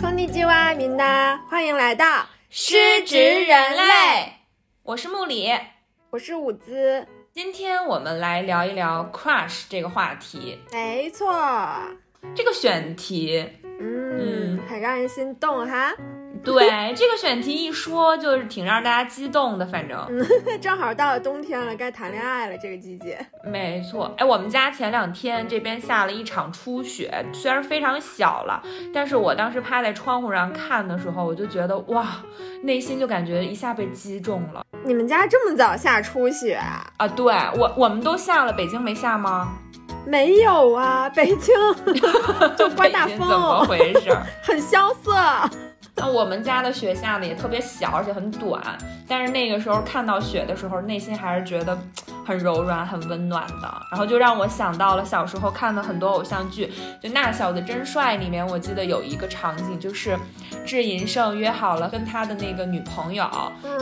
こんにちは，みんな，欢迎来到失职人类，我是木里。我是伍兹。今天我们来聊一聊 crush 这个话题。没错，这个选题，嗯，很让人心动哈。 对这个选题一说，就是挺让大家激动的。反正嗯正好到了冬天了，该谈恋爱了，这个季节。没错，哎，我们家前两天这边下了一场初雪，虽然非常小了，但是我当时趴在窗户上看的时候，我就觉得哇，内心就感觉一下被击中了。你们家这么早下初雪啊？啊，对我我们都下了，北京没下吗？没有啊，北京 就刮大风，怎么回事？很萧瑟。那我们家的雪下的也特别小，而且很短。但是那个时候看到雪的时候，内心还是觉得很柔软、很温暖的。然后就让我想到了小时候看的很多偶像剧，就《那小子真帅》里面，我记得有一个场景，就是智银胜约好了跟他的那个女朋友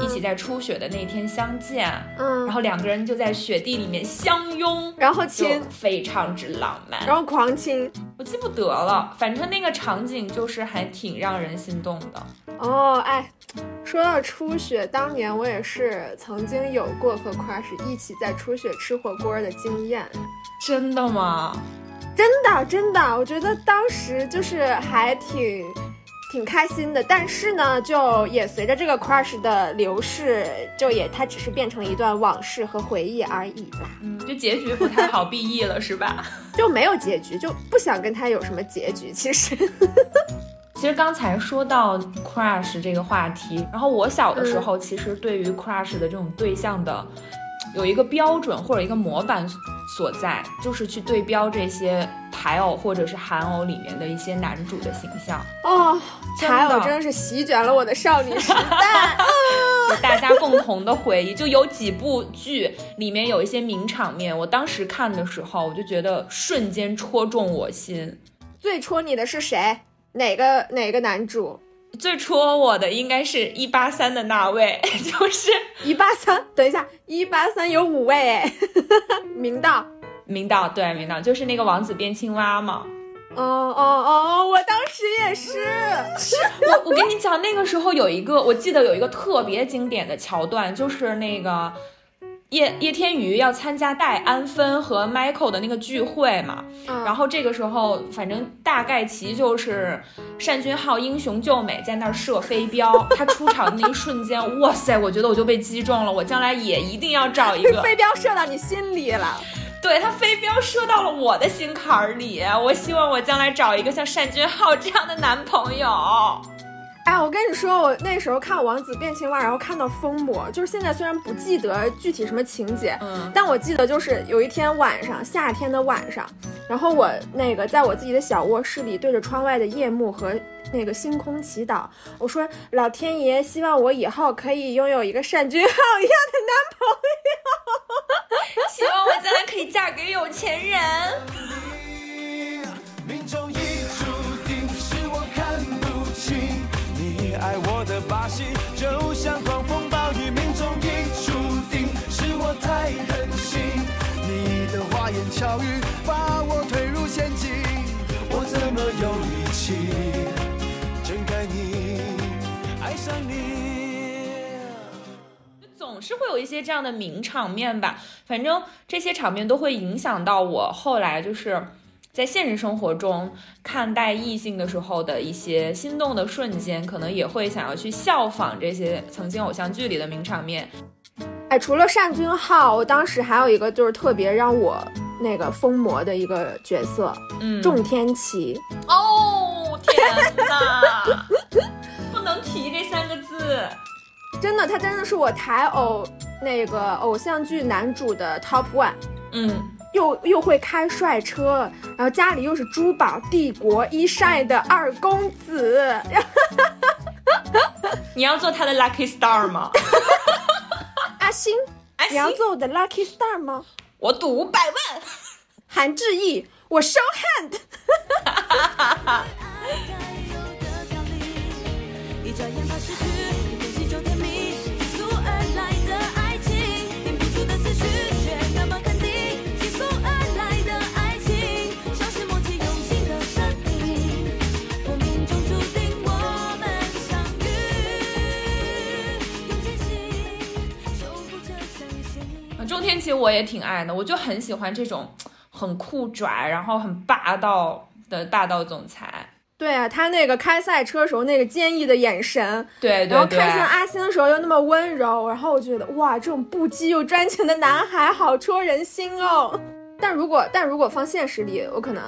一起在初雪的那天相见，嗯，然后两个人就在雪地里面相拥，然后亲，非常之浪漫，然后狂亲。我记不得了，反正那个场景就是还挺让人心动的。哦，哎，说到初雪，当年我也是曾经有过和 crush 一起在初雪吃火锅的经验。真的吗？真的真的，我觉得当时就是还挺挺开心的。但是呢，就也随着这个 crush 的流逝，就也它只是变成了一段往事和回忆而已啦。嗯，就结局不太好 BE 了，是吧？就没有结局，就不想跟他有什么结局。其实。其实刚才说到 crush 这个话题，然后我小的时候其实对于 crush 的这种对象的有一个标准或者一个模板所在，就是去对标这些台偶或者是韩偶里面的一些男主的形象。哦，台偶真的是席卷了我的少女时代 大家共同的回忆。就有几部剧里面有一些名场面，我当时看的时候，我就觉得瞬间戳中我心。最戳你的是谁？哪个哪个男主最戳我的应该是一八三的那位，就是一八三。等一下，一八三有五位哎，明道，明道对明道就是那个王子变青蛙嘛。哦哦哦，我当时也是，是我我跟你讲，那个时候有一个，我记得有一个特别经典的桥段，就是那个。叶叶天宇要参加戴安芬和 Michael 的那个聚会嘛，然后这个时候，反正大概其就是单俊浩英雄救美在那儿射飞镖，他出场的那一瞬间，哇塞，我觉得我就被击中了，我将来也一定要找一个。飞镖射到你心里了，对他飞镖射到了我的心坎儿里，我希望我将来找一个像单俊浩这样的男朋友。哎，我跟你说，我那时候看《王子变青蛙》，然后看到疯魔，就是现在虽然不记得具体什么情节，嗯，但我记得就是有一天晚上，夏天的晚上，然后我那个在我自己的小卧室里，对着窗外的夜幕和那个星空祈祷，我说老天爷，希望我以后可以拥有一个单俊浩一样的男朋友，希望我将来可以嫁给有钱人。爱我的把戏，就像狂风暴雨，命中已注定。是我太任性，你的花言巧语把我推入陷阱。我怎么有力气睁开你，爱上你？总是会有一些这样的名场面吧，反正这些场面都会影响到我后来就是。在现实生活中看待异性的时候的一些心动的瞬间，可能也会想要去效仿这些曾经偶像剧里的名场面。哎，除了单俊浩，我当时还有一个就是特别让我那个疯魔的一个角色，嗯，仲天齐。哦天哪，不能提这三个字。真的，他真的是我台偶那个偶像剧男主的 top one。嗯。又又会开帅车，然后家里又是珠宝帝国一晒的二公子，你要做他的 lucky star 吗？阿星，你要做我的 lucky star 吗？我赌五百万。韩志毅，我 show hand。中天齐我也挺爱的，我就很喜欢这种很酷拽，然后很霸道的霸道总裁。对啊，他那个开赛车时候那个坚毅的眼神，对对对，然后看向阿星的时候又那么温柔，然后我觉得哇，这种不羁又专情的男孩好戳人心哦。但如果但如果放现实里，我可能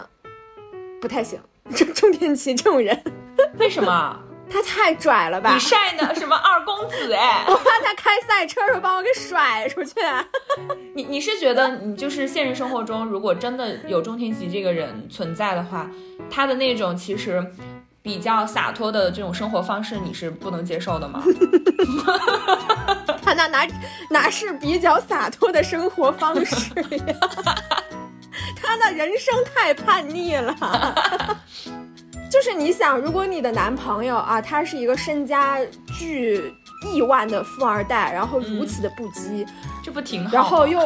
不太行。钟钟天琪这种人，为什么？他太拽了吧？你晒的？什么二公子哎？我怕他开赛车时候把我给甩出去。你你是觉得你就是现实生活中，如果真的有钟天齐这个人存在的话，他的那种其实比较洒脱的这种生活方式，你是不能接受的吗？他那哪哪是比较洒脱的生活方式呀？他的人生太叛逆了。就是你想，如果你的男朋友啊，他是一个身家巨亿万的富二代，然后如此的不羁，这不挺好？然后又，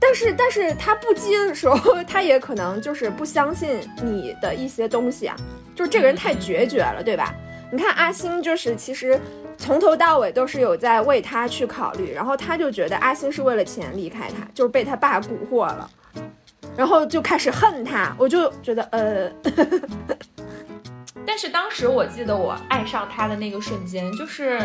但是但是他不羁的时候，他也可能就是不相信你的一些东西啊，就是这个人太决绝了，对吧？你看阿星，就是其实从头到尾都是有在为他去考虑，然后他就觉得阿星是为了钱离开他，就是被他爸蛊惑了，然后就开始恨他，我就觉得呃。但是当时我记得我爱上他的那个瞬间，就是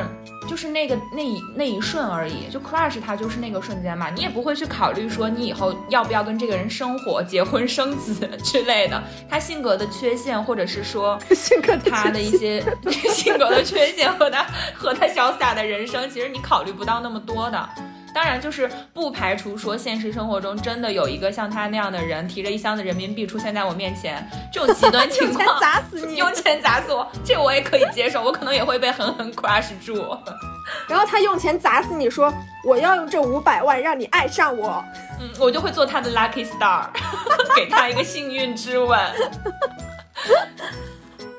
就是那个那一那一瞬而已，就 crush 他就是那个瞬间嘛，你也不会去考虑说你以后要不要跟这个人生活、结婚、生子之类的，他性格的缺陷，或者是说 性格他的一些 性格的缺陷和他和他潇洒的人生，其实你考虑不到那么多的。当然，就是不排除说现实生活中真的有一个像他那样的人，提着一箱子人民币出现在我面前，这种极端情况，用钱砸死你，用钱砸死我，这个我也可以接受，我可能也会被狠狠 crush 住。然后他用钱砸死你，说我要用这五百万让你爱上我，嗯，我就会做他的 lucky star，给他一个幸运之吻。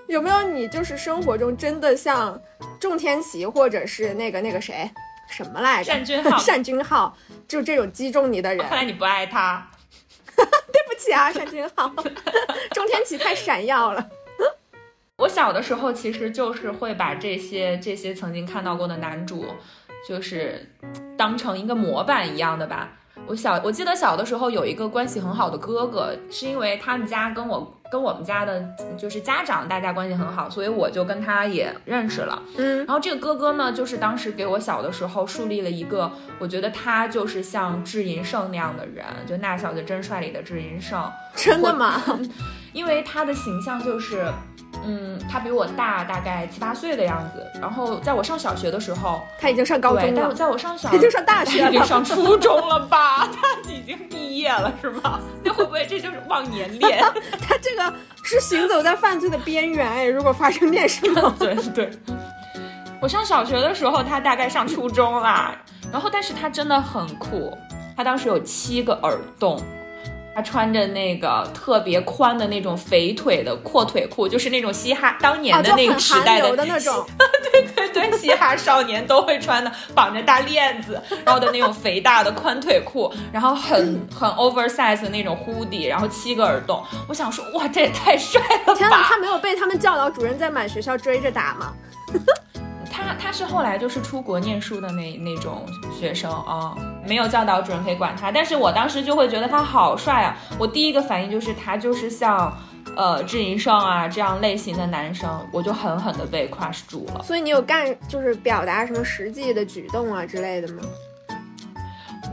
有没有你就是生活中真的像仲天齐，或者是那个那个谁？什么来着？单君浩，单君浩，就这种击中你的人。看来你不爱他，对不起啊，单君浩。钟天齐太闪耀了。我小的时候其实就是会把这些这些曾经看到过的男主，就是当成一个模板一样的吧。我小我记得小的时候有一个关系很好的哥哥，是因为他们家跟我。跟我们家的，就是家长，大家关系很好，所以我就跟他也认识了。嗯，然后这个哥哥呢，就是当时给我小的时候树立了一个，我觉得他就是像智银胜那样的人，就那小子真帅里的智银胜。真的吗？因为他的形象就是。嗯，他比我大大概七八岁的样子。然后在我上小学的时候，他已经上高中了。在我上小，已经上大学了，已经上初中了吧？他已经毕业了是吗？那会不会这就是忘年恋？他这个是行走在犯罪的边缘哎！如果发生点什么，对对。我上小学的时候，他大概上初中啦。然后，但是他真的很酷。他当时有七个耳洞。他穿着那个特别宽的那种肥腿的阔腿裤，就是那种嘻哈当年的那个时代的那种，对对对，嘻哈少年都会穿的，绑着大链子，然后的那种肥大的宽腿裤，然后很 很 oversize 的那种 hoodie，然后七个耳洞。我想说，哇，这也太帅了吧！天哪，他没有被他们教导主任在满学校追着打吗？他他是后来就是出国念书的那那种学生啊，没有教导主任可以管他，但是我当时就会觉得他好帅啊！我第一个反应就是他就是像，呃，智银胜啊这样类型的男生，我就狠狠的被 crush 住了。所以你有干就是表达什么实际的举动啊之类的吗？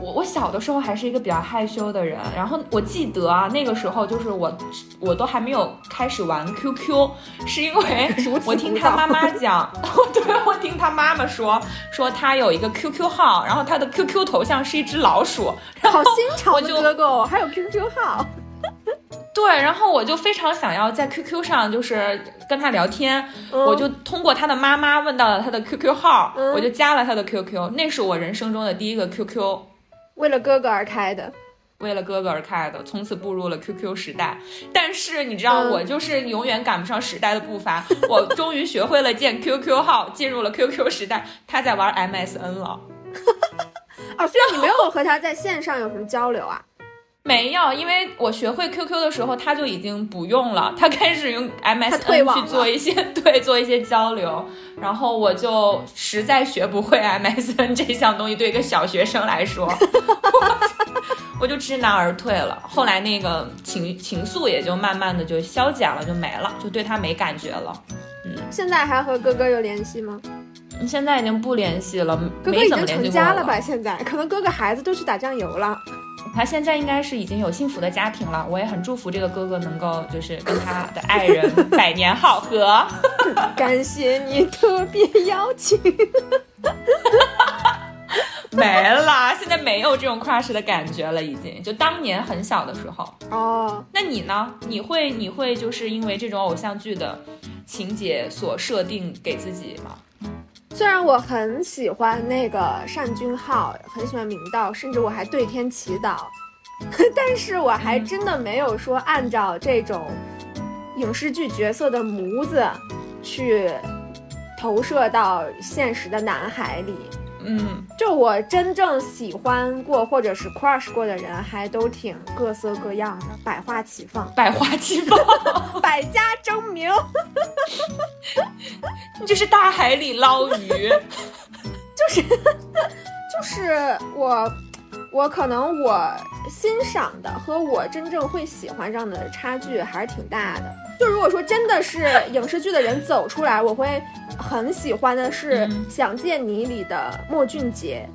我我小的时候还是一个比较害羞的人，然后我记得啊，那个时候就是我，我都还没有开始玩 QQ，是因为 我听他妈妈讲，对我听他妈妈说，说他有一个 QQ 号，然后他的 QQ 头像是一只老鼠，好新潮的哥哥，还有 QQ 号，对，然后我就非常想要在 QQ 上就是跟他聊天，我就通过他的妈妈问到了他的 QQ 号，我就加了他的 QQ，那是我人生中的第一个 QQ。为了哥哥而开的，为了哥哥而开的，从此步入了 QQ 时代。但是你知道，我就是永远赶不上时代的步伐。我终于学会了建 QQ 号，进入了 QQ 时代。他在玩 MSN 了。哦，虽然你没有和他在线上有什么交流啊？没有，因为我学会 QQ 的时候，他就已经不用了，他开始用 MSN 去做一些 对做一些交流，然后我就实在学不会 MSN 这项东西，对一个小学生来说，我就知难而退了。后来那个情情愫也就慢慢的就消减了，就没了，就对他没感觉了。嗯，现在还和哥哥有联系吗？现在已经不联系了，哥哥已经成家了吧？现在可能哥哥孩子都去打酱油了。他现在应该是已经有幸福的家庭了，我也很祝福这个哥哥能够就是跟他的爱人百年好合。感谢你特别邀请。没了，现在没有这种 crush 的感觉了，已经就当年很小的时候。哦，那你呢？你会你会就是因为这种偶像剧的情节所设定给自己吗？虽然我很喜欢那个单君浩，很喜欢明道，甚至我还对天祈祷，但是我还真的没有说按照这种影视剧角色的模子去投射到现实的男孩里。嗯，就我真正喜欢过或者是 crush 过的人，还都挺各色各样的，百花齐放，百花齐放，百家争鸣。你 这是大海里捞鱼，就是就是我，我可能我欣赏的和我真正会喜欢上的差距还是挺大的。就如果说真的是 影视剧的人走出来，我会很喜欢的是《想见你》里的莫俊杰，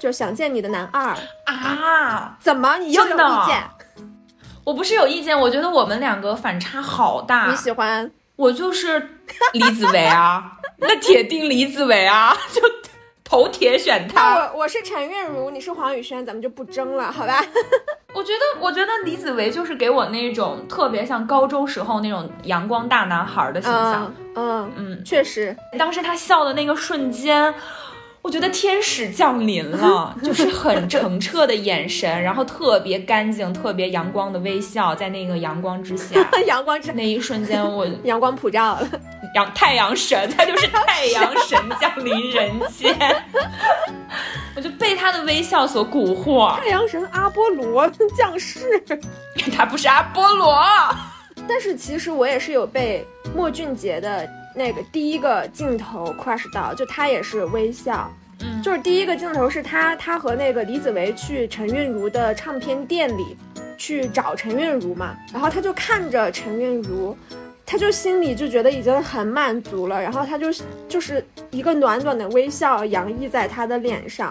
就想见你的男二啊？怎么你又有意见？我不是有意见，我觉得我们两个反差好大。你喜欢我就是李子维啊，那铁定李子维啊，就头铁选他。我我是陈韵如，你是黄宇轩，咱们就不争了，好吧？我觉得，我觉得李子维就是给我那种特别像高中时候那种阳光大男孩的形象。嗯嗯，确实，当时他笑的那个瞬间，我觉得天使降临了，就是很澄澈的眼神，然后特别干净、特别阳光的微笑，在那个阳光之下，阳光之那一瞬间，我阳光普照了，阳太阳神，他就是太阳神降临人间。我就被他的微笑所蛊惑。太阳神阿波罗降世，他不是阿波罗。但是其实我也是有被莫俊杰的那个第一个镜头 crush 到，就他也是微笑。嗯，就是第一个镜头是他，他和那个李子维去陈韵如的唱片店里去找陈韵如嘛，然后他就看着陈韵如。他就心里就觉得已经很满足了，然后他就就是一个暖暖的微笑洋溢在他的脸上，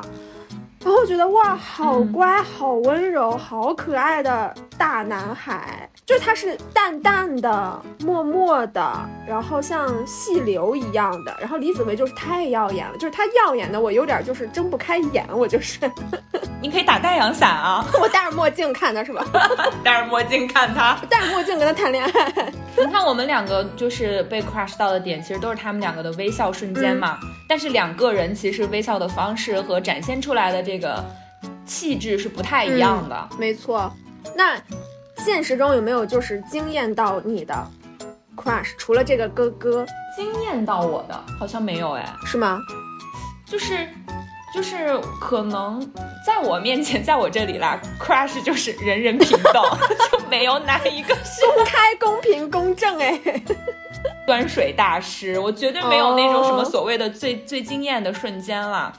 然后觉得哇，好乖，好温柔，好可爱的大男孩。就它是淡淡的、默默的，然后像细流一样的。然后李子维就是太耀眼了，就是他耀眼的我有点就是睁不开眼，我就是。你可以打太阳伞啊！我戴着墨镜看他是吧？戴着墨镜看他，戴着墨镜跟他谈恋爱。你看我们两个就是被 crush 到的点，其实都是他们两个的微笑瞬间嘛。但是两个人其实微笑的方式和展现出来的这个气质是不太一样的。没错。那现实中有没有就是惊艳到你的 crush？除了这个哥哥，惊艳到我的好像没有哎，是吗？就是。就是可能在我面前，在我这里啦，crush 就是人人平等，就没有哪一个公开、公平、公正哎。端水大师，我绝对没有那种什么所谓的最最惊艳的瞬间了。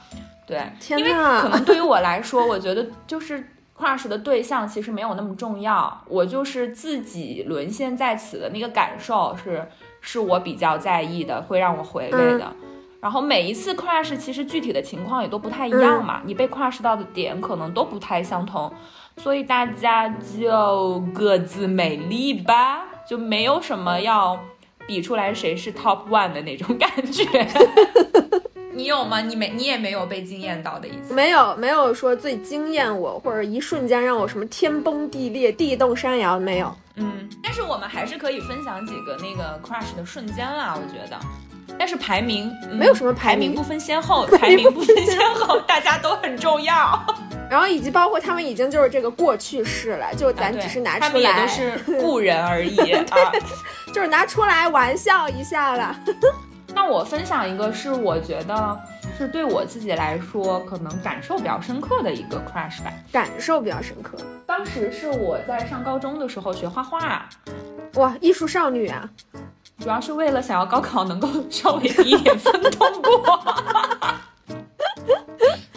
对，因为可能对于我来说，我觉得就是 crush 的对象其实没有那么重要，我就是自己沦陷在此的那个感受是是我比较在意的，会让我回味的。然后每一次 crush 其实具体的情况也都不太一样嘛，你被 crush 到的点可能都不太相同，所以大家就各自美丽吧，就没有什么要比出来谁是 top one 的那种感觉。你有吗？你没，你也没有被惊艳到的一次？没有，没有说最惊艳我，或者一瞬间让我什么天崩地裂、地动山摇，没有。嗯，但是我们还是可以分享几个那个 crush 的瞬间啦，我觉得。但是排名没有什么排名不分先后，排名不分先后，大家都很重要。然后以及包括他们已经就是这个过去式了，就咱只是拿出来，他们也都是故人而已 啊，就是拿出来玩笑一下了。那我分享一个是我觉得是对我自己来说可能感受比较深刻的一个 crush 吧，感受比较深刻。当时是我在上高中的时候学画画，哇，艺术少女啊！主要是为了想要高考能够稍微低一点分通过，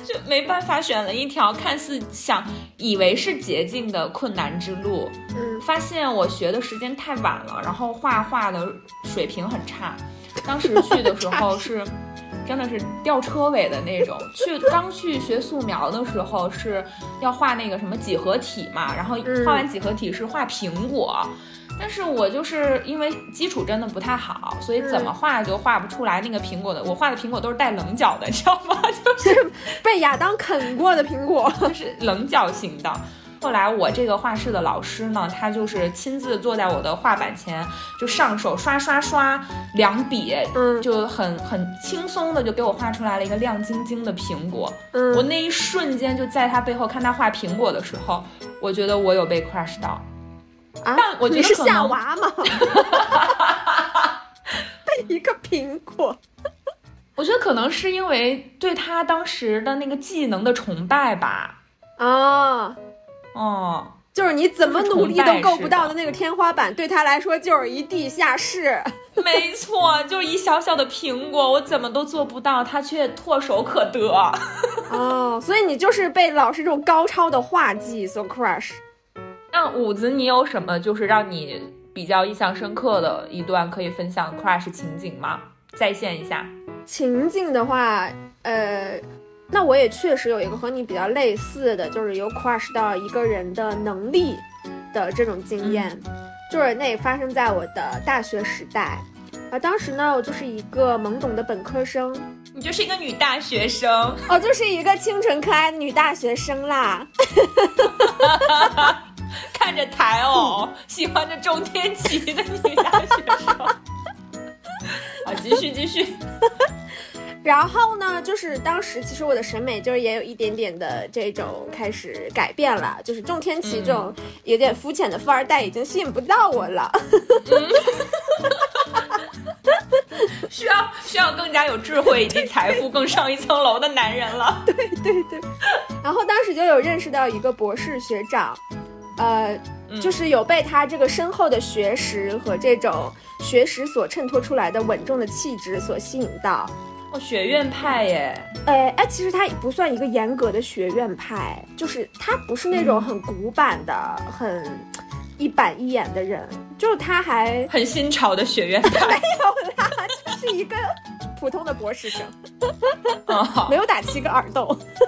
就没办法选了一条看似想以为是捷径的困难之路。嗯，发现我学的时间太晚了，然后画画的水平很差。当时去的时候是。真的是吊车尾的那种。去刚去学素描的时候是要画那个什么几何体嘛，然后画完几何体是画苹果，但是我就是因为基础真的不太好，所以怎么画就画不出来那个苹果的。我画的苹果都是带棱角的，你知道吗？就是被亚当啃过的苹果，是棱角型的。后来我这个画室的老师呢，他就是亲自坐在我的画板前，就上手刷刷刷两笔，嗯，就很很轻松的就给我画出来了一个亮晶晶的苹果。嗯，我那一瞬间就在他背后看他画苹果的时候，我觉得我有被 crush 到。啊，但我觉得是夏娃吗？被 一个苹果。我觉得可能是因为对他当时的那个技能的崇拜吧。啊。哦，就是你怎么努力都够不到的那个天花板，对他来说就是一地下室。没错，就是一小小的苹果，我怎么都做不到，他却唾手可得。哦，所以你就是被老师这种高超的画技所 crush。那五子，你有什么就是让你比较印象深刻的一段可以分享 crush 情景吗？再现一下情景的话，呃。那我也确实有一个和你比较类似的，就是有 crush 到一个人的能力的这种经验，就是那也发生在我的大学时代，啊，当时呢我就是一个懵懂的本科生，你就是一个女大学生，哦，就是一个清纯可爱的女大学生啦，看着台偶，喜欢着中天琪的女大学生，好，继续继续。然后呢，就是当时其实我的审美就是也有一点点的这种开始改变了，就是仲天齐这种有点肤浅的富二代已经吸引不到我了，需要需要更加有智慧以及财富更上一层楼的男人了。对对对。然后当时就有认识到一个博士学长，呃，就是有被他这个深厚的学识和这种学识所衬托出来的稳重的气质所吸引到。学院派耶，哎哎，其实他不算一个严格的学院派，就是他不是那种很古板的、很一板一眼的人，就是他还很新潮的学院派，没有啦，就是一个普通的博士生，没有打七个耳洞，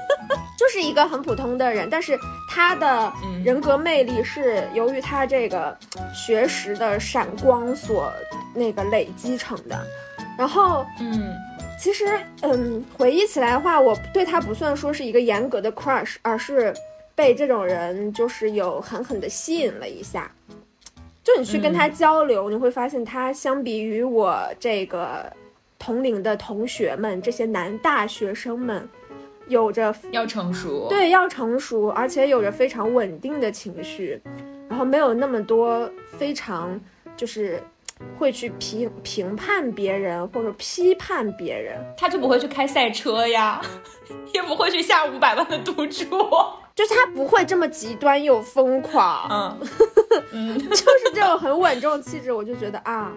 就是一个很普通的人，但是他的人格魅力是由于他这个学识的闪光所那个累积成的，然后嗯。其实，嗯，回忆起来的话，我对他不算说是一个严格的 crush，而是被这种人就是有狠狠的吸引了一下。就你去跟他交流，你会发现他相比于我这个同龄的同学们，这些男大学生们，有着要成熟，对，要成熟，而且有着非常稳定的情绪，然后没有那么多非常就是。会去评评判别人或者批判别人，他就不会去开赛车呀，也不会去下五百万的赌注，就是他不会这么极端又疯狂，嗯，就是这种很稳重气质，我就觉得啊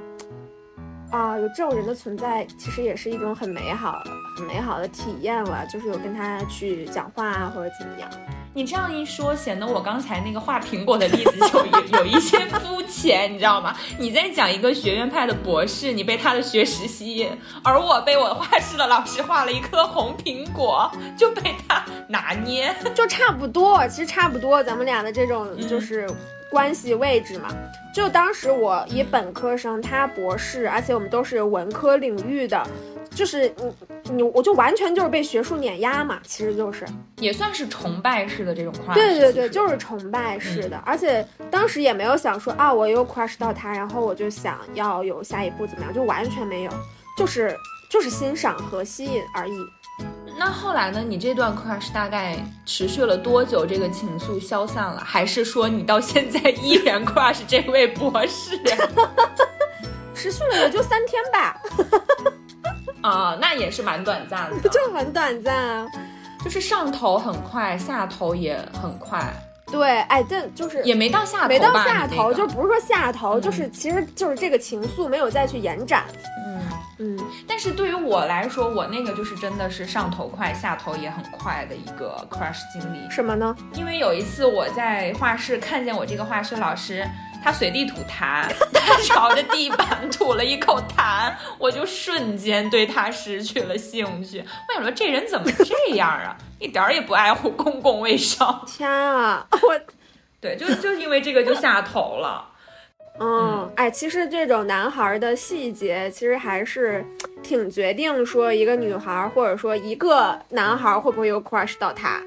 啊，有这种人的存在，其实也是一种很美好、很美好的体验了，就是有跟他去讲话啊，或者怎么样。你这样一说，显得我刚才那个画苹果的例子就有 有一些肤浅，你知道吗？你在讲一个学院派的博士，你被他的学识吸引，而我被我画室的老师画了一颗红苹果，就被他拿捏，就差不多，其实差不多，咱们俩的这种就是关系位置嘛。就当时我以本科生，他博士，而且我们都是文科领域的。就是你你我就完全就是被学术碾压嘛，其实就是也算是崇拜式的这种 crush。对对对，就是崇拜式的，而且当时也没有想说啊，我又 crush 到他，然后我就想要有下一步怎么样，就完全没有，就是就是欣赏和吸引而已。那后来呢？你这段 crush 大概持续了多久？这个情愫消散了，还是说你到现在依然 crush 这位博士？持续了也就三天吧。啊，那也是蛮短暂的，就很短暂啊，就是上头很快，下头也很快。对，哎，但就是也没到下头吧，没到下头，就不是说下头，嗯就是其实就是这个情愫没有再去延展。嗯。嗯，但是对于我来说，我那个就是真的是上头快，下头也很快的一个 crush 经历。什么呢？因为有一次我在画室看见我这个画室老师，他随地吐痰，他朝着地板吐了一口痰，我就瞬间对他失去了兴趣。我想说这人怎么这样啊，一点儿也不爱护公共卫生。天啊，我对，就就是因为这个就下头了。嗯，哎，其实这种男孩的细节，其实还是挺决定说一个女孩或者说一个男孩会不会有 crush 到他。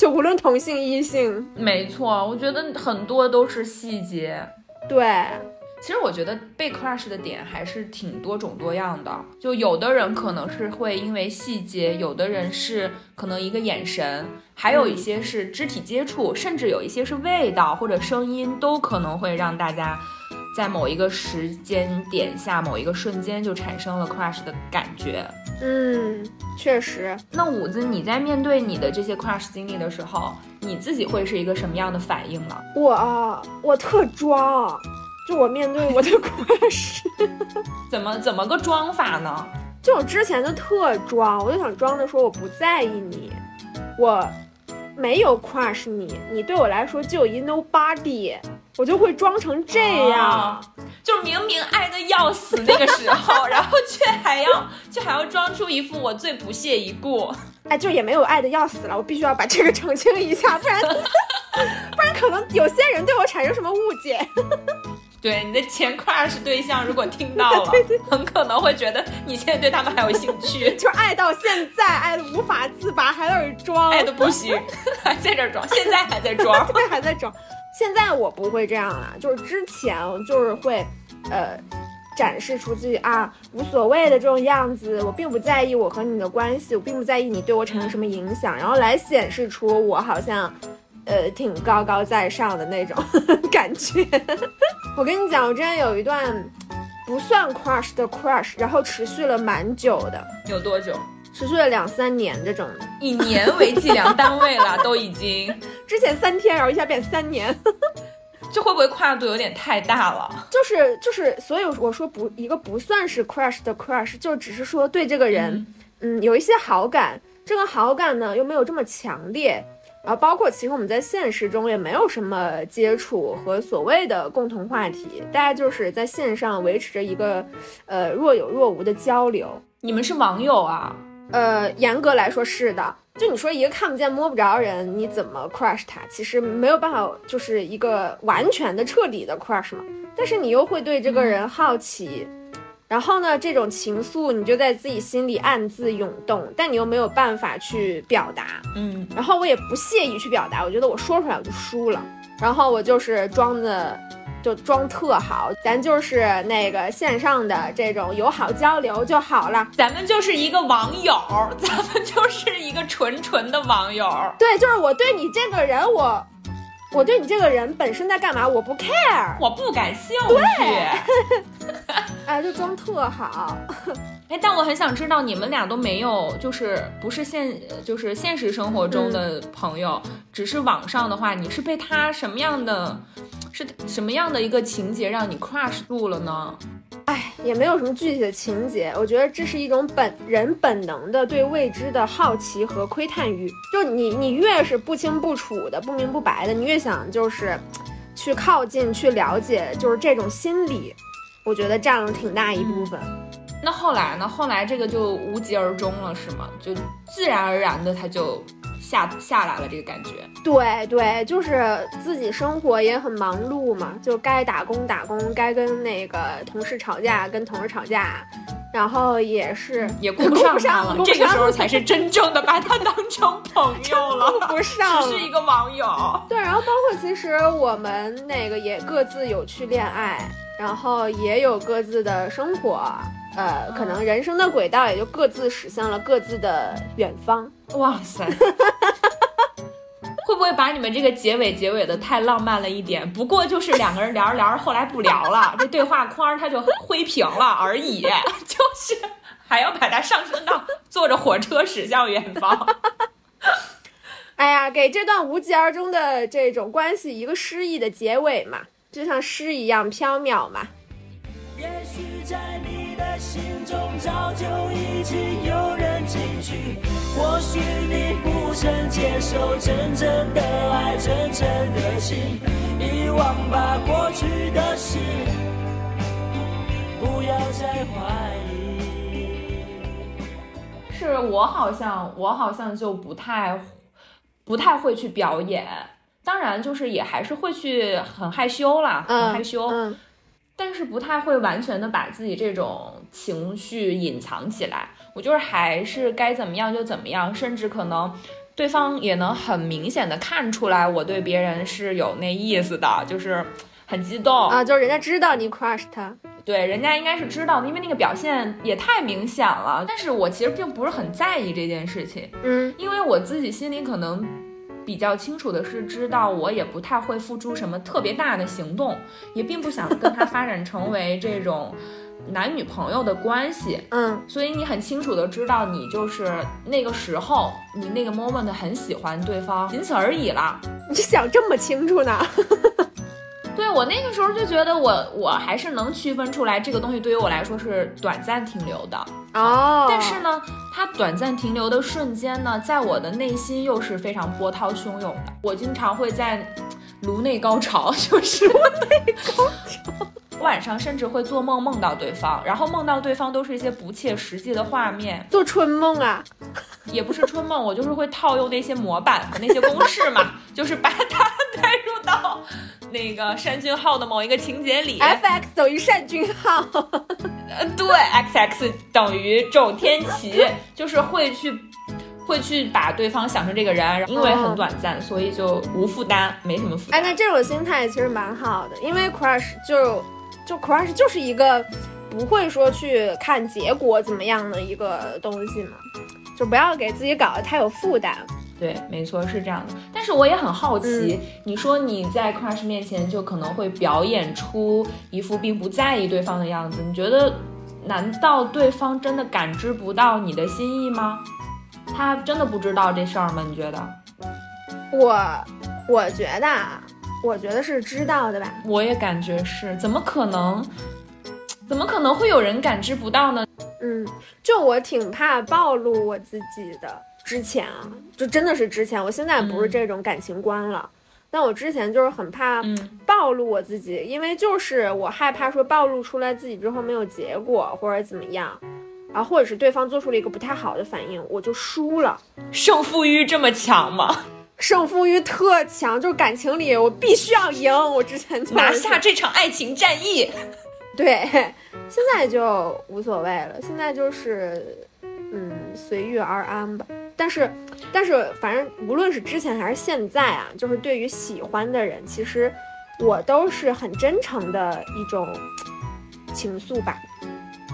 就无论同性异性，没错，我觉得很多都是细节。对，其实我觉得被 crush 的点还是挺多种多样的，就有的人可能是会因为细节，有的人是可能一个眼神，还有一些是肢体接触，甚至有一些是味道或者声音，都可能会让大家在某一个时间点下、某一个瞬间就产生了 crush 的感觉。嗯，确实，那五子，你在面对你的这些 crush 经历的时候，你自己会是一个什么样的反应呢？我啊我特装，就我面对我的 crush，怎么怎么个装法呢？就我之前就特装，我就想装着说我不在意你，我没有 crush 你，你对我来说就一 nobody，我就会装成这样。哦就是明明爱的要死那个时候，然后却还要 却还要装出一副我最不屑一顾。哎，就也没有爱的要死了，我必须要把这个澄清一下，不然 不然可能有些人对我产生什么误解。对你的前 crush 对象如果听到了，很可能会觉得你现在对他们还有兴趣，就爱到现在，爱的无法自拔，还在装，爱的不行，还在这儿装，现在还在装。对，还在装。现在我不会这样了，就是之前就是会，呃，展示出自己啊无所谓的这种样子，我并不在意我和你的关系，我并不在意你对我产生什么影响，然后来显示出我好像，呃，挺高高在上的那种呵 呵感觉。我跟你讲，我之前有一段不算 crush 的 crush，然后持续了蛮久的，有多久？持续了两三年这种的。以年为计量单位了，都已经，之前三天，然后一下变三年。这会不会跨度有点太大了？就是就是，所以我说不一个不算是 crush 的 crush，就只是说对这个人，嗯有一些好感，这个好感呢又没有这么强烈，然后包括其实我们在现实中也没有什么接触和所谓的共同话题，大家就是在线上维持着一个呃若有若无的交流。你们是网友啊？呃，严格来说是的。就你说一个看不见摸不着人，你怎么 crush 他？其实没有办法，就是一个完全的、彻底的 crush 嘛。但是你又会对这个人好奇，然后呢，这种情愫你就在自己心里暗自涌动，但你又没有办法去表达。嗯，然后我也不屑于去表达，我觉得我说出来我就输了。然后我就是装的，就装特好，咱就是那个线上的这种友好交流就好了。咱们就是一个网友，咱们就是一个纯纯的网友。对，就是我对你这个人，我我对你这个人本身在干嘛，我不 care，我不感兴趣。哎，就装特好。哎，但我很想知道你们俩都没有，就是不是现，就是现实生活中的朋友，只是网上的话，你是被他什么样的，是什么样的一个情节让你 crush 住了呢？哎，也没有什么具体的情节，我觉得这是一种本人本能的对未知的好奇和窥探欲。就你，你越是不清不楚的、不明不白的，你越想就是去靠近、去了解，就是这种心理，我觉得占了挺大一部分。那后来呢？后来这个就无疾而终了，是吗？就自然而然的他就下下来了，这个感觉。对对，就是自己生活也很忙碌嘛，就该打工打工，该跟那个同事吵架跟同事吵架，然后也是也顾不上他了，这个时候才是真正的把他当成朋友了，顾不上了只是一个网友。对，然后包括其实我们那个也各自有去恋爱，然后也有各自的生活，呃，可能人生的轨道也就各自驶向了各自的远方。哇塞！会不会把你们这个结尾结尾的太浪漫了一点？不过就是两个人聊着聊着，后来不聊了，这对话框它就灰屏了而已，就是还要把它上升到坐着火车驶向远方。哎呀，给这段无疾而终的这种关系一个诗意的结尾嘛，就像诗一样飘渺嘛。也许在你的心中早就已经有人进去，或许你不曾接受真正的爱，真正的心，遗忘吧过去的事，不要再怀疑。是我好像我好像就不太不太会去表演，当然就是也还是会去很害羞啦，很嗯，害羞，嗯但是不太会完全的把自己这种情绪隐藏起来。我就是还是该怎么样就怎么样，甚至可能对方也能很明显的看出来我对别人是有那意思的，就是很激动啊，就是人家知道你 crush 他，对，人家应该是知道的，因为那个表现也太明显了。但是我其实并不是很在意这件事情，嗯因为我自己心里可能比较清楚的是，知道我也不太会付出什么特别大的行动，也并不想跟他发展成为这种男女朋友的关系。嗯所以你很清楚的知道，你就是那个时候，你那个 moment 很喜欢对方，仅此而已了。你想这么清楚呢？对我那个时候就觉得我我还是能区分出来，这个东西对于我来说是短暂停留的。哦，但是呢，它短暂停留的瞬间呢，在我的内心又是非常波涛汹涌的。我经常会在颅内高潮，就是 颅内高潮。晚上甚至会做梦梦到对方，然后梦到对方都是一些不切实际的画面，做春梦啊，也不是春梦，我就是会套用那些模板和那些公式嘛，就是把它带入到那个单俊浩的某一个情节里。f x 等于单俊浩，呃，对，x x 等于周天齐，就是会去会去把对方想成这个人，因为很短暂，所以就无负担，没什么负哎，担。那这种心态其实蛮好的，因为 crush 就就 crush 就是一个不会说去看结果怎么样的一个东西嘛，就不要给自己搞得太有负担。对，没错，是这样的。但是我也很好奇，你说你在 crush 面前就可能会表演出一副并不在意对方的样子，你觉得难道对方真的感知不到你的心意吗？他真的不知道这事儿吗？你觉得？我我觉得啊，我觉得是知道的吧。我也感觉是，怎么可能？怎么可能会有人感知不到呢？嗯，就我挺怕暴露我自己的。之前啊，就真的是之前，我现在不是这种感情观了。但我之前就是很怕嗯暴露我自己，因为就是我害怕说暴露出来自己之后没有结果或者怎么样，然后或者是对方做出了一个不太好的反应，我就输了。胜负欲这么强吗？胜负欲特强，就是感情里我必须要赢。我之前就拿下这场爱情战役。对，现在就无所谓了，现在就是嗯随遇而安吧。但是，但是反正无论是之前还是现在啊，就是对于喜欢的人，其实我都是很真诚的一种情愫吧，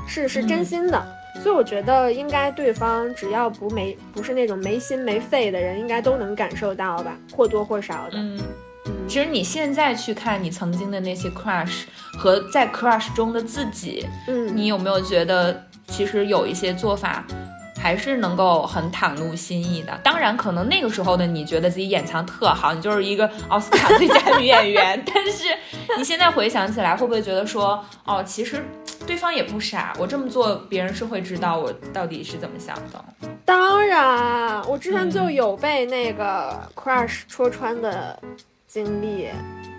是是真心的。所以我觉得应该对方只要不没不是那种没心没肺的人，应该都能感受到吧，或多或少的。嗯，其实你现在去看你曾经的那些 crush 和在 crush 中的自己，嗯，你有没有觉得其实有一些做法还是能够很袒露心意的？当然，可能那个时候的你觉得自己演藏特好，你就是一个奥斯卡最佳女演员。但是你现在回想起来，会不会觉得说，哦，其实对方也不傻，我这么做别人是会知道我到底是怎么想的？当然，我之前就嗯有被那个 crush 戳穿的经历，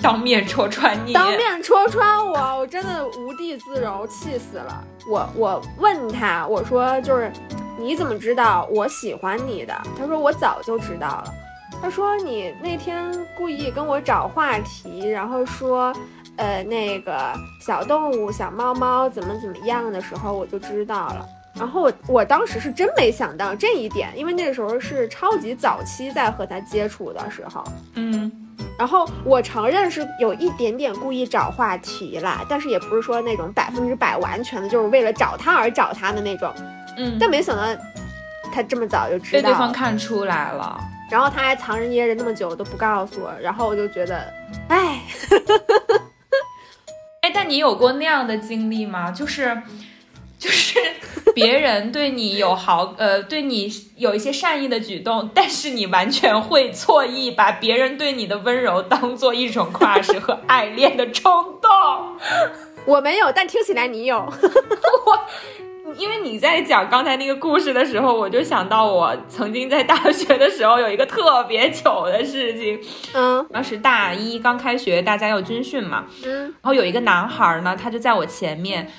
当面戳穿你，当面戳穿我，我真的无地自容，气死了。我我问他，我说就是你怎么知道我喜欢你的？他说我早就知道了。他说你那天故意跟我找话题，然后说，呃，那个小动物小猫猫怎么怎么样的时候，我就知道了。然后我我当时是真没想到这一点，因为那个时候是超级早期在和他接触的时候。嗯。然后我承认是有一点点故意找话题啦，但是也不是说那种百分之百完全的，就是为了找他而找他的那种。嗯，但没想到他这么早就知被对，方看出来了。然后他还藏着掖着那么久都不告诉我，然后我就觉得，哎，你有过那样的经历吗？就是，就是别人对你有好，呃，对你有一些善意的举动，但是你完全会错意，把别人对你的温柔当做一种 crush 和爱恋的冲动。我没有，但听起来你有。因为你在讲刚才那个故事的时候，我就想到我曾经在大学的时候有一个特别糗的事情。嗯当时大一刚开学，大家要军训嘛，嗯然后有一个男孩呢，他就在我前面，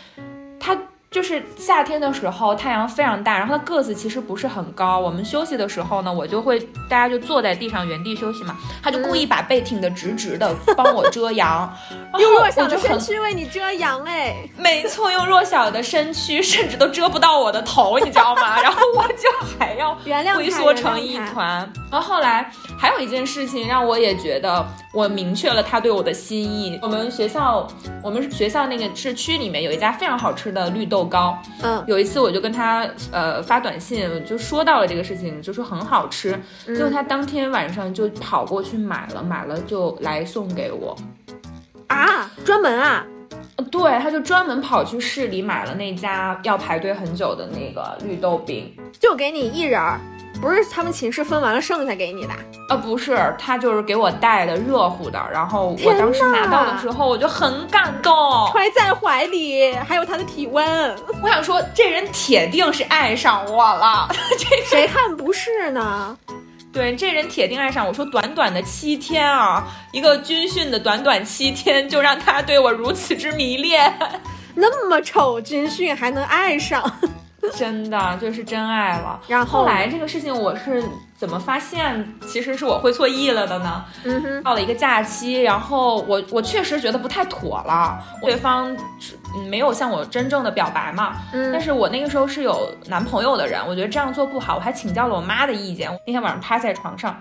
他就是夏天的时候太阳非常大，然后他个子其实不是很高。我们休息的时候呢，我就会大家就坐在地上原地休息嘛，他就故意把背挺得直直的，帮我遮阳，用弱小的身躯为你遮阳，哎，没错，用弱小的身躯，甚至都遮不到我的头，你知道吗？然后我就还要 原谅他龟缩成一团。然后后来还有一件事情让我也觉得我明确了他对我的心意。我们学校，我们学校那个市区里面有一家非常好吃的绿豆糕。嗯有一次我就跟他呃发短信，就说到了这个事情，就说很好吃。结果他当天晚上就跑过去买了，买了就来送给我。啊，专门啊，对，他就专门跑去市里买了那家要排队很久的那个绿豆饼。就给你一人儿，不是他们寝室分完了剩下给你的。呃，不是，他就是给我带的热乎的，然后我当时拿到的时候我就很感动，揣在怀里，还有他的体温，我想说这人铁定是爱上我了，这谁看不是呢？对这人铁定爱上我。说短短的七天啊，一个军训的短短七天，就让他对我如此之迷恋，那么丑，军训还能爱上？真的就是真爱了。然后后来这个事情我是怎么发现，其实是我会错意了的呢？嗯哼，到了一个假期，然后我我确实觉得不太妥了，对方嗯没有向我真正的表白嘛，嗯但是我那个时候是有男朋友的人，我觉得这样做不好，我还请教了我妈的意见。那天晚上趴在床上。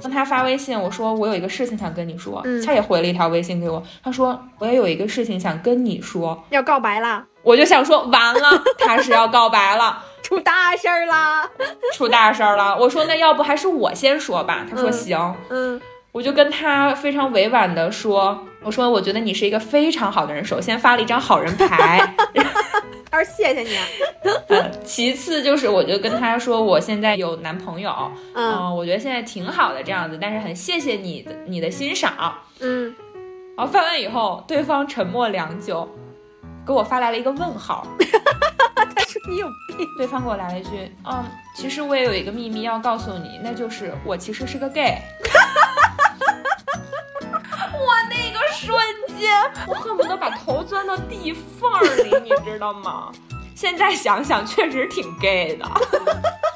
跟他发微信，我说我有一个事情想跟你说，嗯他也回了一条微信给我，他说我也有一个事情想跟你说，要告白啦，我就想说完了，他是要告白了，出大事儿啦！出大事儿了。我说那要不还是我先说吧，他说嗯行，嗯，我就跟他非常委婉的说，我说我觉得你是一个非常好的人，首先发了一张好人牌，他说谢谢你其次就是我就跟他说我现在有男朋友，嗯、嗯我觉得现在挺好的这样子，但是很谢谢你的你的欣赏。嗯，然后发完以后，对方沉默良久，给我发来了一个问号。他说你有病，对方给我来了一句，嗯，其实我也有一个秘密要告诉你，那就是我其实是个 gay。我那个瞬间，我恨不得把头钻到地缝儿里，你知道吗？现在想想，确实挺 gay 的。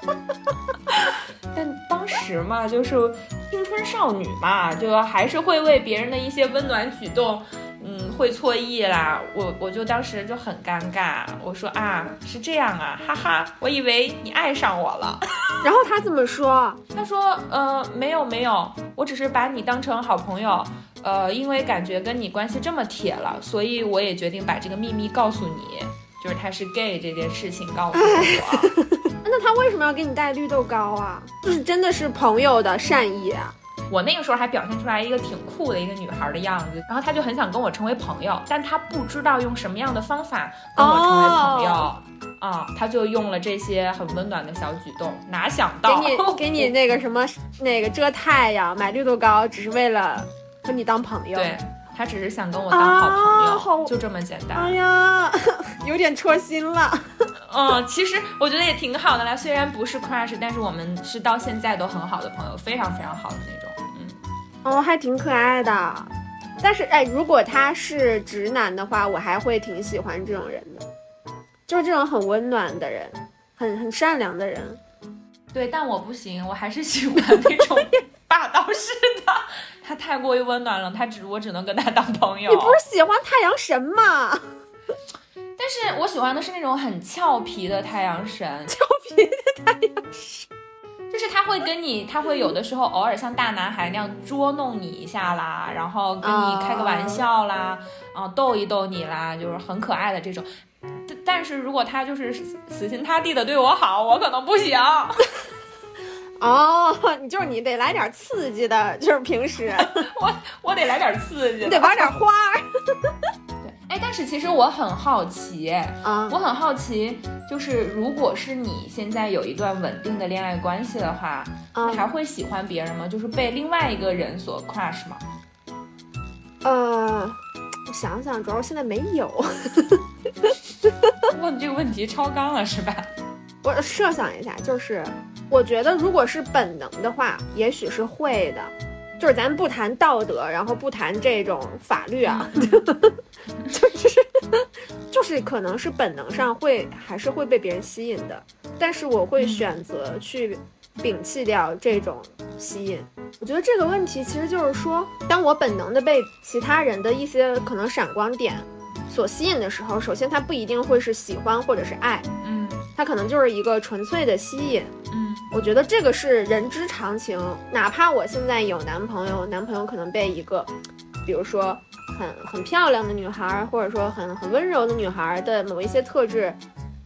但当时嘛，就是青春少女嘛，就还是会为别人的一些温暖举动，嗯，会错意啦。我我就当时就很尴尬，我说啊，是这样啊，哈哈，我以为你爱上我了。然后他怎么说？他说，呃，没有没有，我只是把你当成好朋友，呃，因为感觉跟你关系这么铁了，所以我也决定把这个秘密告诉你，就是他是 gay 这件事情告诉我。那他为什么要给你带绿豆糕啊？就是真的是朋友的善意啊。我那个时候还表现出来一个挺酷的一个女孩的样子，然后他就很想跟我成为朋友，但他不知道用什么样的方法跟我成为朋友。哦啊，他就用了这些很温暖的小举动，哪想到给你给你那个什么那个遮太阳，买绿豆糕，只是为了和你当朋友。对，他只是想跟我当好朋友，啊好就这么简单。哎呀，有点戳心了。嗯，其实我觉得也挺好的啦，虽然不是 crush，但是我们是到现在都很好的朋友，非常非常好的那种。嗯，哦，还挺可爱的。但是哎，如果他是直男的话，我还会挺喜欢这种人的，就是这种很温暖的人，很很善良的人。对，但我不行，我还是喜欢那种霸道式的，他太过于温暖了，他只我只能跟他当朋友。你不是喜欢太阳神吗？但是我喜欢的是那种很俏皮的太阳神，俏皮的太阳神。就是他会跟你，他会有的时候偶尔像大男孩那样捉弄你一下啦，然后跟你开个玩笑啦，啊、逗一逗你啦，就是很可爱的这种。但但是如果他就是死死心塌地的对我好，我可能不行。哦，你就是你得来点刺激的，就是平时 我我得来点刺激的，你得玩点花儿。哎，但是其实我很好奇，啊我，很好奇，就是如果是你现在有一段稳定的恋爱关系的话，啊你还会喜欢别人吗？就是被另外一个人所 crush 吗？呃，我想想，主要是现在没有。问这个问题超纲了是吧？我设想一下，就是我觉得如果是本能的话，也许是会的。就是咱不谈道德，然后不谈这种法律啊，就是就是可能是本能上会还是会被别人吸引的，但是我会选择去摒弃掉这种吸引。我觉得这个问题其实就是说，当我本能的被其他人的一些可能闪光点所吸引的时候，首先它不一定会是喜欢或者是爱，嗯它可能就是一个纯粹的吸引。嗯我觉得这个是人之常情，哪怕我现在有男朋友，男朋友可能被一个，比如说很很漂亮的女孩，或者说很很温柔的女孩的某一些特质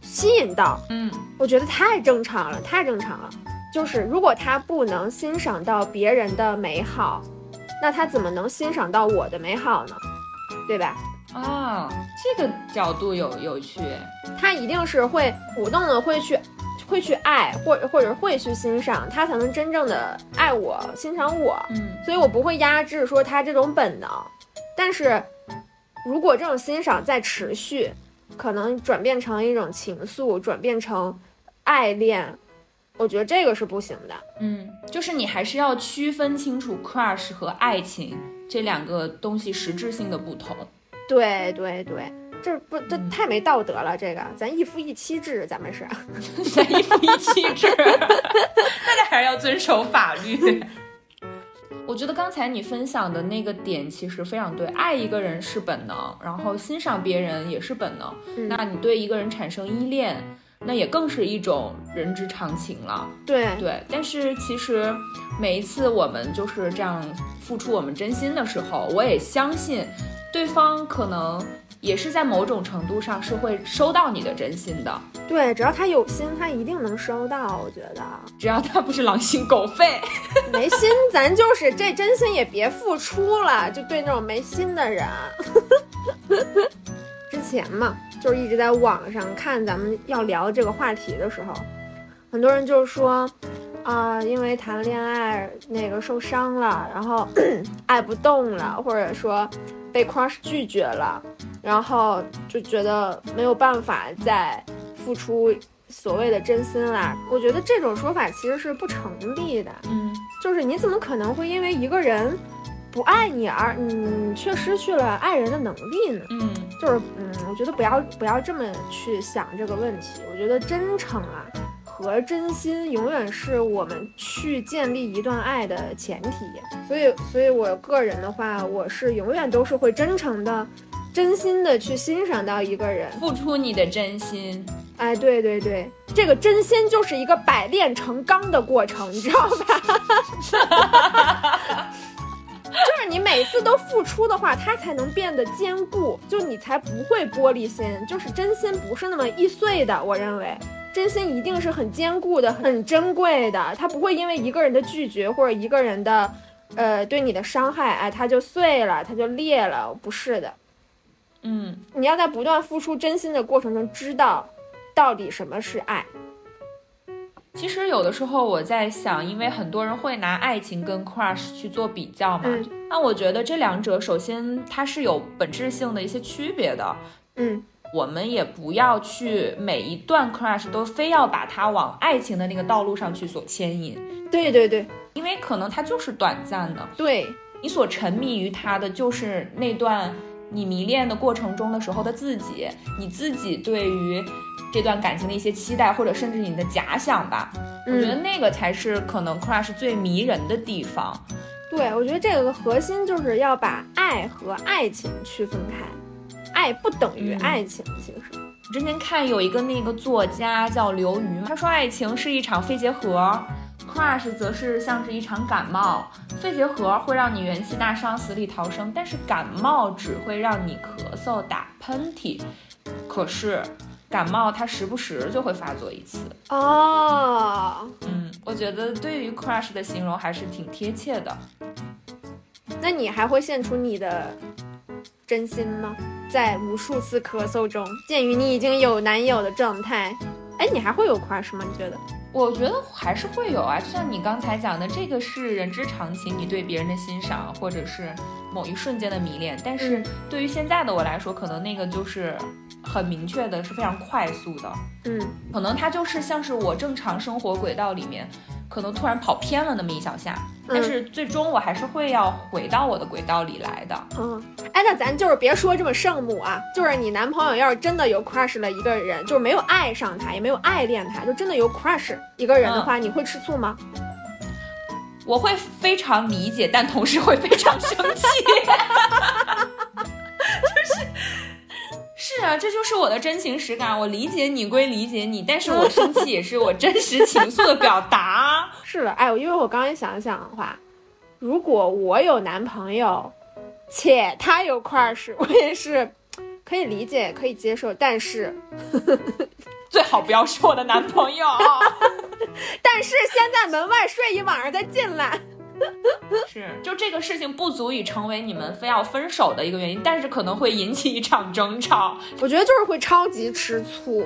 吸引到，嗯我觉得太正常了，太正常了。就是如果他不能欣赏到别人的美好，那他怎么能欣赏到我的美好呢？对吧？啊，这个角度有有趣。他一定是会主动的会去，会去爱，或者或者会去欣赏，他才能真正的爱我、欣赏我。嗯所以我不会压制说他这种本能，但是如果这种欣赏在持续，可能转变成一种情愫，转变成爱恋，我觉得这个是不行的。嗯，就是你还是要区分清楚 crush 和爱情这两个东西实质性的不同。对对对，这不这嗯太没道德了，这个咱一夫一妻制，咱们是。咱一夫一妻制，大家还是要遵守法律。我觉得刚才你分享的那个点其实非常对，爱一个人是本能，然后欣赏别人也是本能。嗯那你对一个人产生依恋，那也更是一种人之常情了。对对，但是其实每一次我们就是这样付出我们真心的时候，我也相信对方可能也是在某种程度上是会收到你的真心的，对，只要他有心，他一定能收到。我觉得只要他不是狼心狗肺。没心，咱就是这真心也别付出了，就对那种没心的人。之前嘛，就是一直在网上看咱们要聊这个话题的时候，很多人就是说，啊、因为谈恋爱那个受伤了，然后爱不动了，或者说被 crush 拒绝了，然后就觉得没有办法再付出所谓的真心啦。我觉得这种说法其实是不成立的。嗯就是你怎么可能会因为一个人不爱你而你却失去了爱人的能力呢？嗯就是嗯，我觉得不要不要这么去想这个问题。我觉得真诚啊和真心永远是我们去建立一段爱的前提。所以，所以我个人的话，我是永远都是会真诚的、真心的去欣赏到一个人。付出你的真心。哎，对对对，这个真心就是一个百炼成钢的过程，你知道吧？就是你每次都付出的话，它才能变得坚固，就你才不会玻璃心。就是真心不是那么易碎的，我认为真心一定是很坚固的、很珍贵的，它不会因为一个人的拒绝或者一个人的呃对你的伤害，哎，它就碎了，它就裂了，不是的。嗯你要在不断付出真心的过程中，知道到底什么是爱。其实有的时候我在想，因为很多人会拿爱情跟 crush 去做比较嘛，嗯那我觉得这两者首先它是有本质性的一些区别的。嗯，我们也不要去每一段 crush 都非要把它往爱情的那个道路上去所牵引，对对对因为可能它就是短暂的。对，你所沉迷于它的就是那段你迷恋的过程中的时候的自己，你自己对于这段感情的一些期待，或者甚至你的假想吧。我觉得嗯，那个才是可能 crush 最迷人的地方。对，我觉得这个的核心就是要把爱和爱情区分开，爱不等于嗯爱情，其实。之前看有一个那个作家叫刘瑜，他说爱情是一场肺结核，crush 则是像是一场感冒。肺结核会让你元气大伤、死里逃生，但是感冒只会让你咳嗽、打喷嚏。可是感冒它时不时就会发作一次。哦，嗯，我觉得对于 crush 的形容还是挺贴切的。那你还会献出你的真心吗？在无数次咳嗽中，鉴于你已经有男友的状态，哎，你还会有 crush 吗？你觉得？我觉得还是会有啊，就像你刚才讲的，这个是人之常情，你对别人的欣赏，或者是某一瞬间的迷恋。但是对于现在的我来说，可能那个就是很明确的，是非常快速的。嗯，可能它就是像是我正常生活轨道里面。可能突然跑偏了那么一小下，但是最终我还是会要回到我的轨道里来的。嗯，哎，那咱就是别说这么圣母啊，就是你男朋友要是真的有 crush 了一个人，就是没有爱上他，也没有爱恋他，就真的有 crush 一个人的话，你会吃醋吗？我会非常理解，但同时会非常生气。是啊，这就是我的真情实感。我理解你归理解你，但是我生气也是我真实情愫的表达。是的，哎，因为我刚才想想的话，如果我有男朋友，且他有 crush，我也是可以理解、可以接受，但是最好不要是我的男朋友。但是先在门外睡一晚上再进来。是，就这个事情不足以成为你们非要分手的一个原因，但是可能会引起一场争吵。我觉得就是会超级吃醋，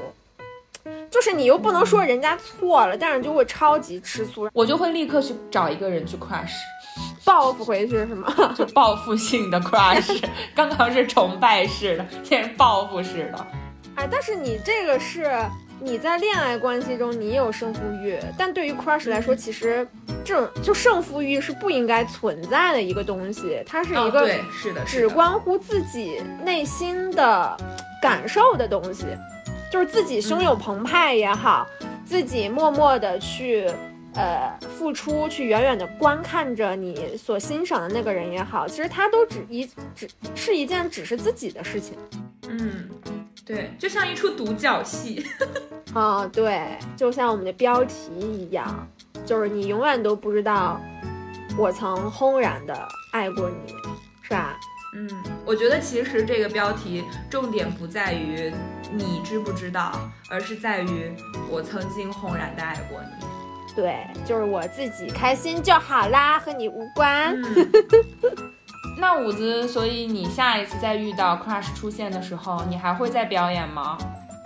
就是你又不能说人家错了，但是就会超级吃醋。我就会立刻去找一个人去 crush，报复回去是吗？就报复性的 crush，刚刚是崇拜式的，现在是报复式的。哎，但是你这个是。你在恋爱关系中，你有胜负欲，但对于 crush 来说，其实这种就胜负欲是不应该存在的一个东西，它是一个是的，只关乎自己内心的感受的东西，就是自己胸有澎湃也好，自己默默的去呃付出，去远远的观看着你所欣赏的那个人也好，其实它都只一只是一件只是自己的事情，嗯。对，就像一出独角戏，啊，对，就像我们的标题一样，就是你永远都不知道我曾轰然的爱过你，是吧？嗯，我觉得其实这个标题重点不在于你知不知道，而是在于我曾经轰然的爱过你。对，就是我自己开心就好啦，和你无关。那五子，所以你下一次再遇到 crush 出现的时候，你还会再表演吗？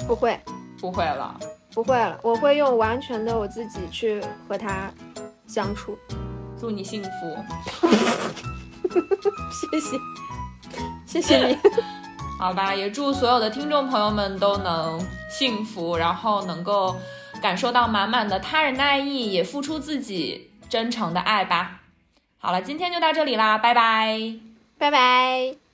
不会，不会了，不会了。我会用完全的我自己去和他相处。祝你幸福。谢谢，谢谢你。好吧，也祝所有的听众朋友们都能幸福，然后能够感受到满满的他人的爱意，也付出自己真诚的爱吧。好了，今天就到这里啦，拜拜，拜拜。